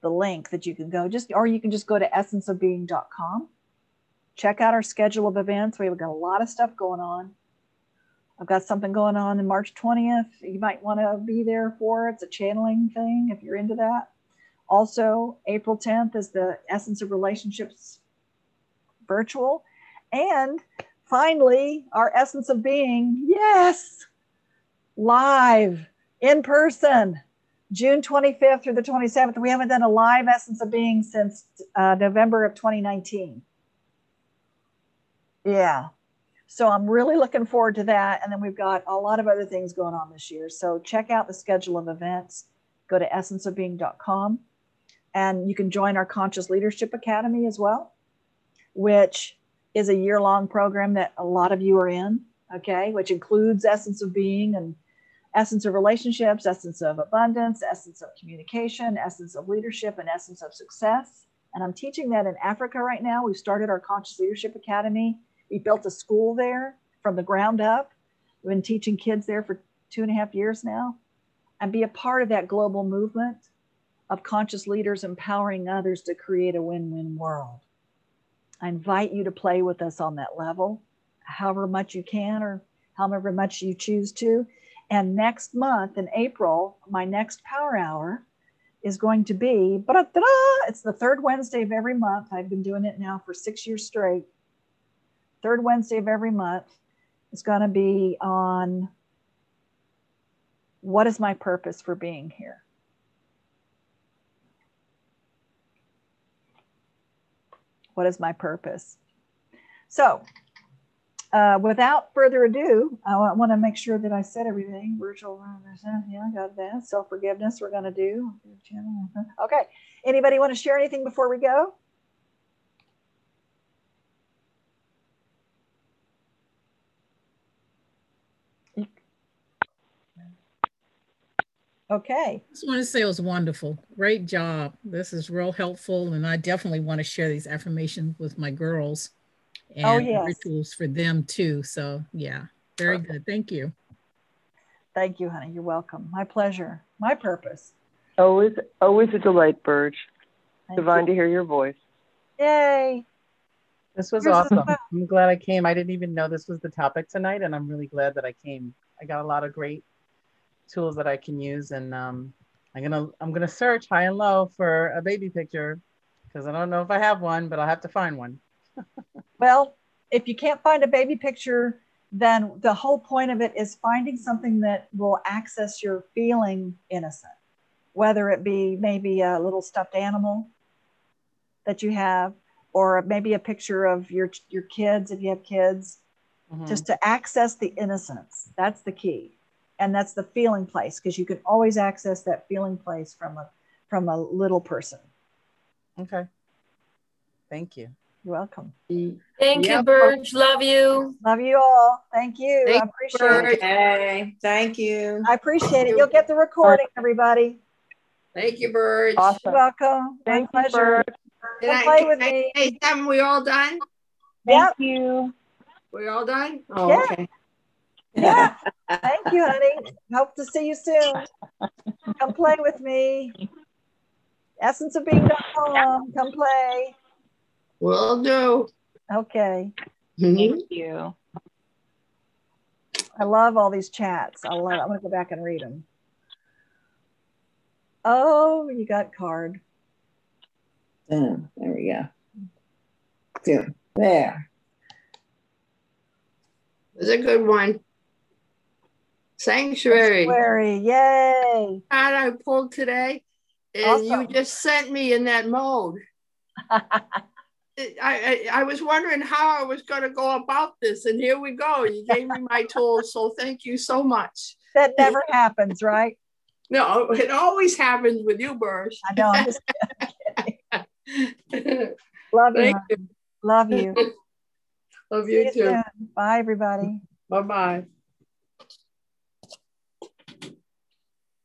Speaker 1: the link that you can go. Just or you can just go to essenceofbeing.com check out our schedule of events. We've got a lot of stuff going on. I've got something going on in march 20th you might want to be there for it's a channeling thing if you're into that also april 10th is the essence of relationships virtual and finally our essence of being yes live in person June 25th through the 27th. We haven't done a live Essence of Being since uh, November of 2019. Yeah. So I'm really looking forward to that. And then we've got a lot of other things going on this year. So check out the schedule of events. Go to essenceofbeing.com and you can join our Conscious Leadership Academy as well, which is a year long program that a lot of you are in, okay, which includes Essence of Being and essence of relationships, essence of abundance, essence of communication, essence of leadership, and essence of success. And I'm teaching that in Africa right now. We've started our Conscious Leadership Academy. We built a school there from the ground up. We've been teaching kids there for two and a half years now and be a part of that global movement of conscious leaders empowering others to create a win win world. I invite you to play with us on that level, however much you can or however much you choose to. And next month in April, my next power hour is going to be, it's the third Wednesday of every month. I've been doing it now for six years straight. Third Wednesday of every month. is going to be on what is my purpose for being here? What is my purpose? So, uh, without further ado, I want to make sure that I said everything. Virtual, yeah, I got that. Self forgiveness, we're going to do. Okay. Anybody want to share anything before we go? Okay.
Speaker 7: I just want to say it was wonderful. Great job. This is real helpful. And I definitely want to share these affirmations with my girls oh, and
Speaker 1: oh, yes.
Speaker 7: rituals for them too. So, yeah, very Perfect. good. Thank you.
Speaker 1: Thank you, honey. You're welcome. My pleasure. My purpose.
Speaker 9: Always, always a delight, Burge. Thank Divine you. to hear your voice.
Speaker 1: Yay.
Speaker 3: This was Here's awesome. I'm glad I came. I didn't even know this was the topic tonight, and I'm really glad that I came. I got a lot of great tools that I can use, and um, I'm gonna I'm gonna search high and low for a baby picture because I don't know if I have one, but I'll have to find one.
Speaker 1: well, if you can't find a baby picture, then the whole point of it is finding something that will access your feeling innocent, whether it be maybe a little stuffed animal that you have, or maybe a picture of your your kids if you have kids, mm-hmm. just to access the innocence. That's the key and that's the feeling place because you can always access that feeling place from a from a little person.
Speaker 3: Okay. Thank you.
Speaker 1: You're welcome.
Speaker 2: Thank yep. you Burge love you.
Speaker 1: Love you all. Thank you. Thank i appreciate
Speaker 2: you, it. Okay. thank you.
Speaker 1: I appreciate it. You'll get the recording everybody.
Speaker 2: Thank you Burge
Speaker 1: awesome. you're welcome.
Speaker 9: Thank My you pleasure.
Speaker 1: Come I, play with I, me.
Speaker 2: Hey Sam, we all done?
Speaker 1: Thank yep.
Speaker 9: you.
Speaker 2: We all done? Oh
Speaker 1: yeah. okay yeah. Thank you, honey. Hope to see you soon. Come play with me. Essence of being.com. Come play.
Speaker 2: Will do.
Speaker 1: Okay. Mm-hmm.
Speaker 9: Thank you.
Speaker 1: I love all these chats. I love. I'm gonna go back and read them. Oh, you got card.
Speaker 2: Oh, there we go. There. It was a good one. Sanctuary.
Speaker 1: Sanctuary, yay.
Speaker 2: Card I pulled today, and awesome. you just sent me in that mode. I, I, I was wondering how I was going to go about this, and here we go. You gave me my tools, so thank you so much.
Speaker 1: That never happens, right?
Speaker 2: No, it always happens with you, Burge.
Speaker 1: I know. I'm just kidding. Love you, you. Love you.
Speaker 2: Love you, you too. Soon.
Speaker 1: Bye, everybody.
Speaker 2: Bye bye.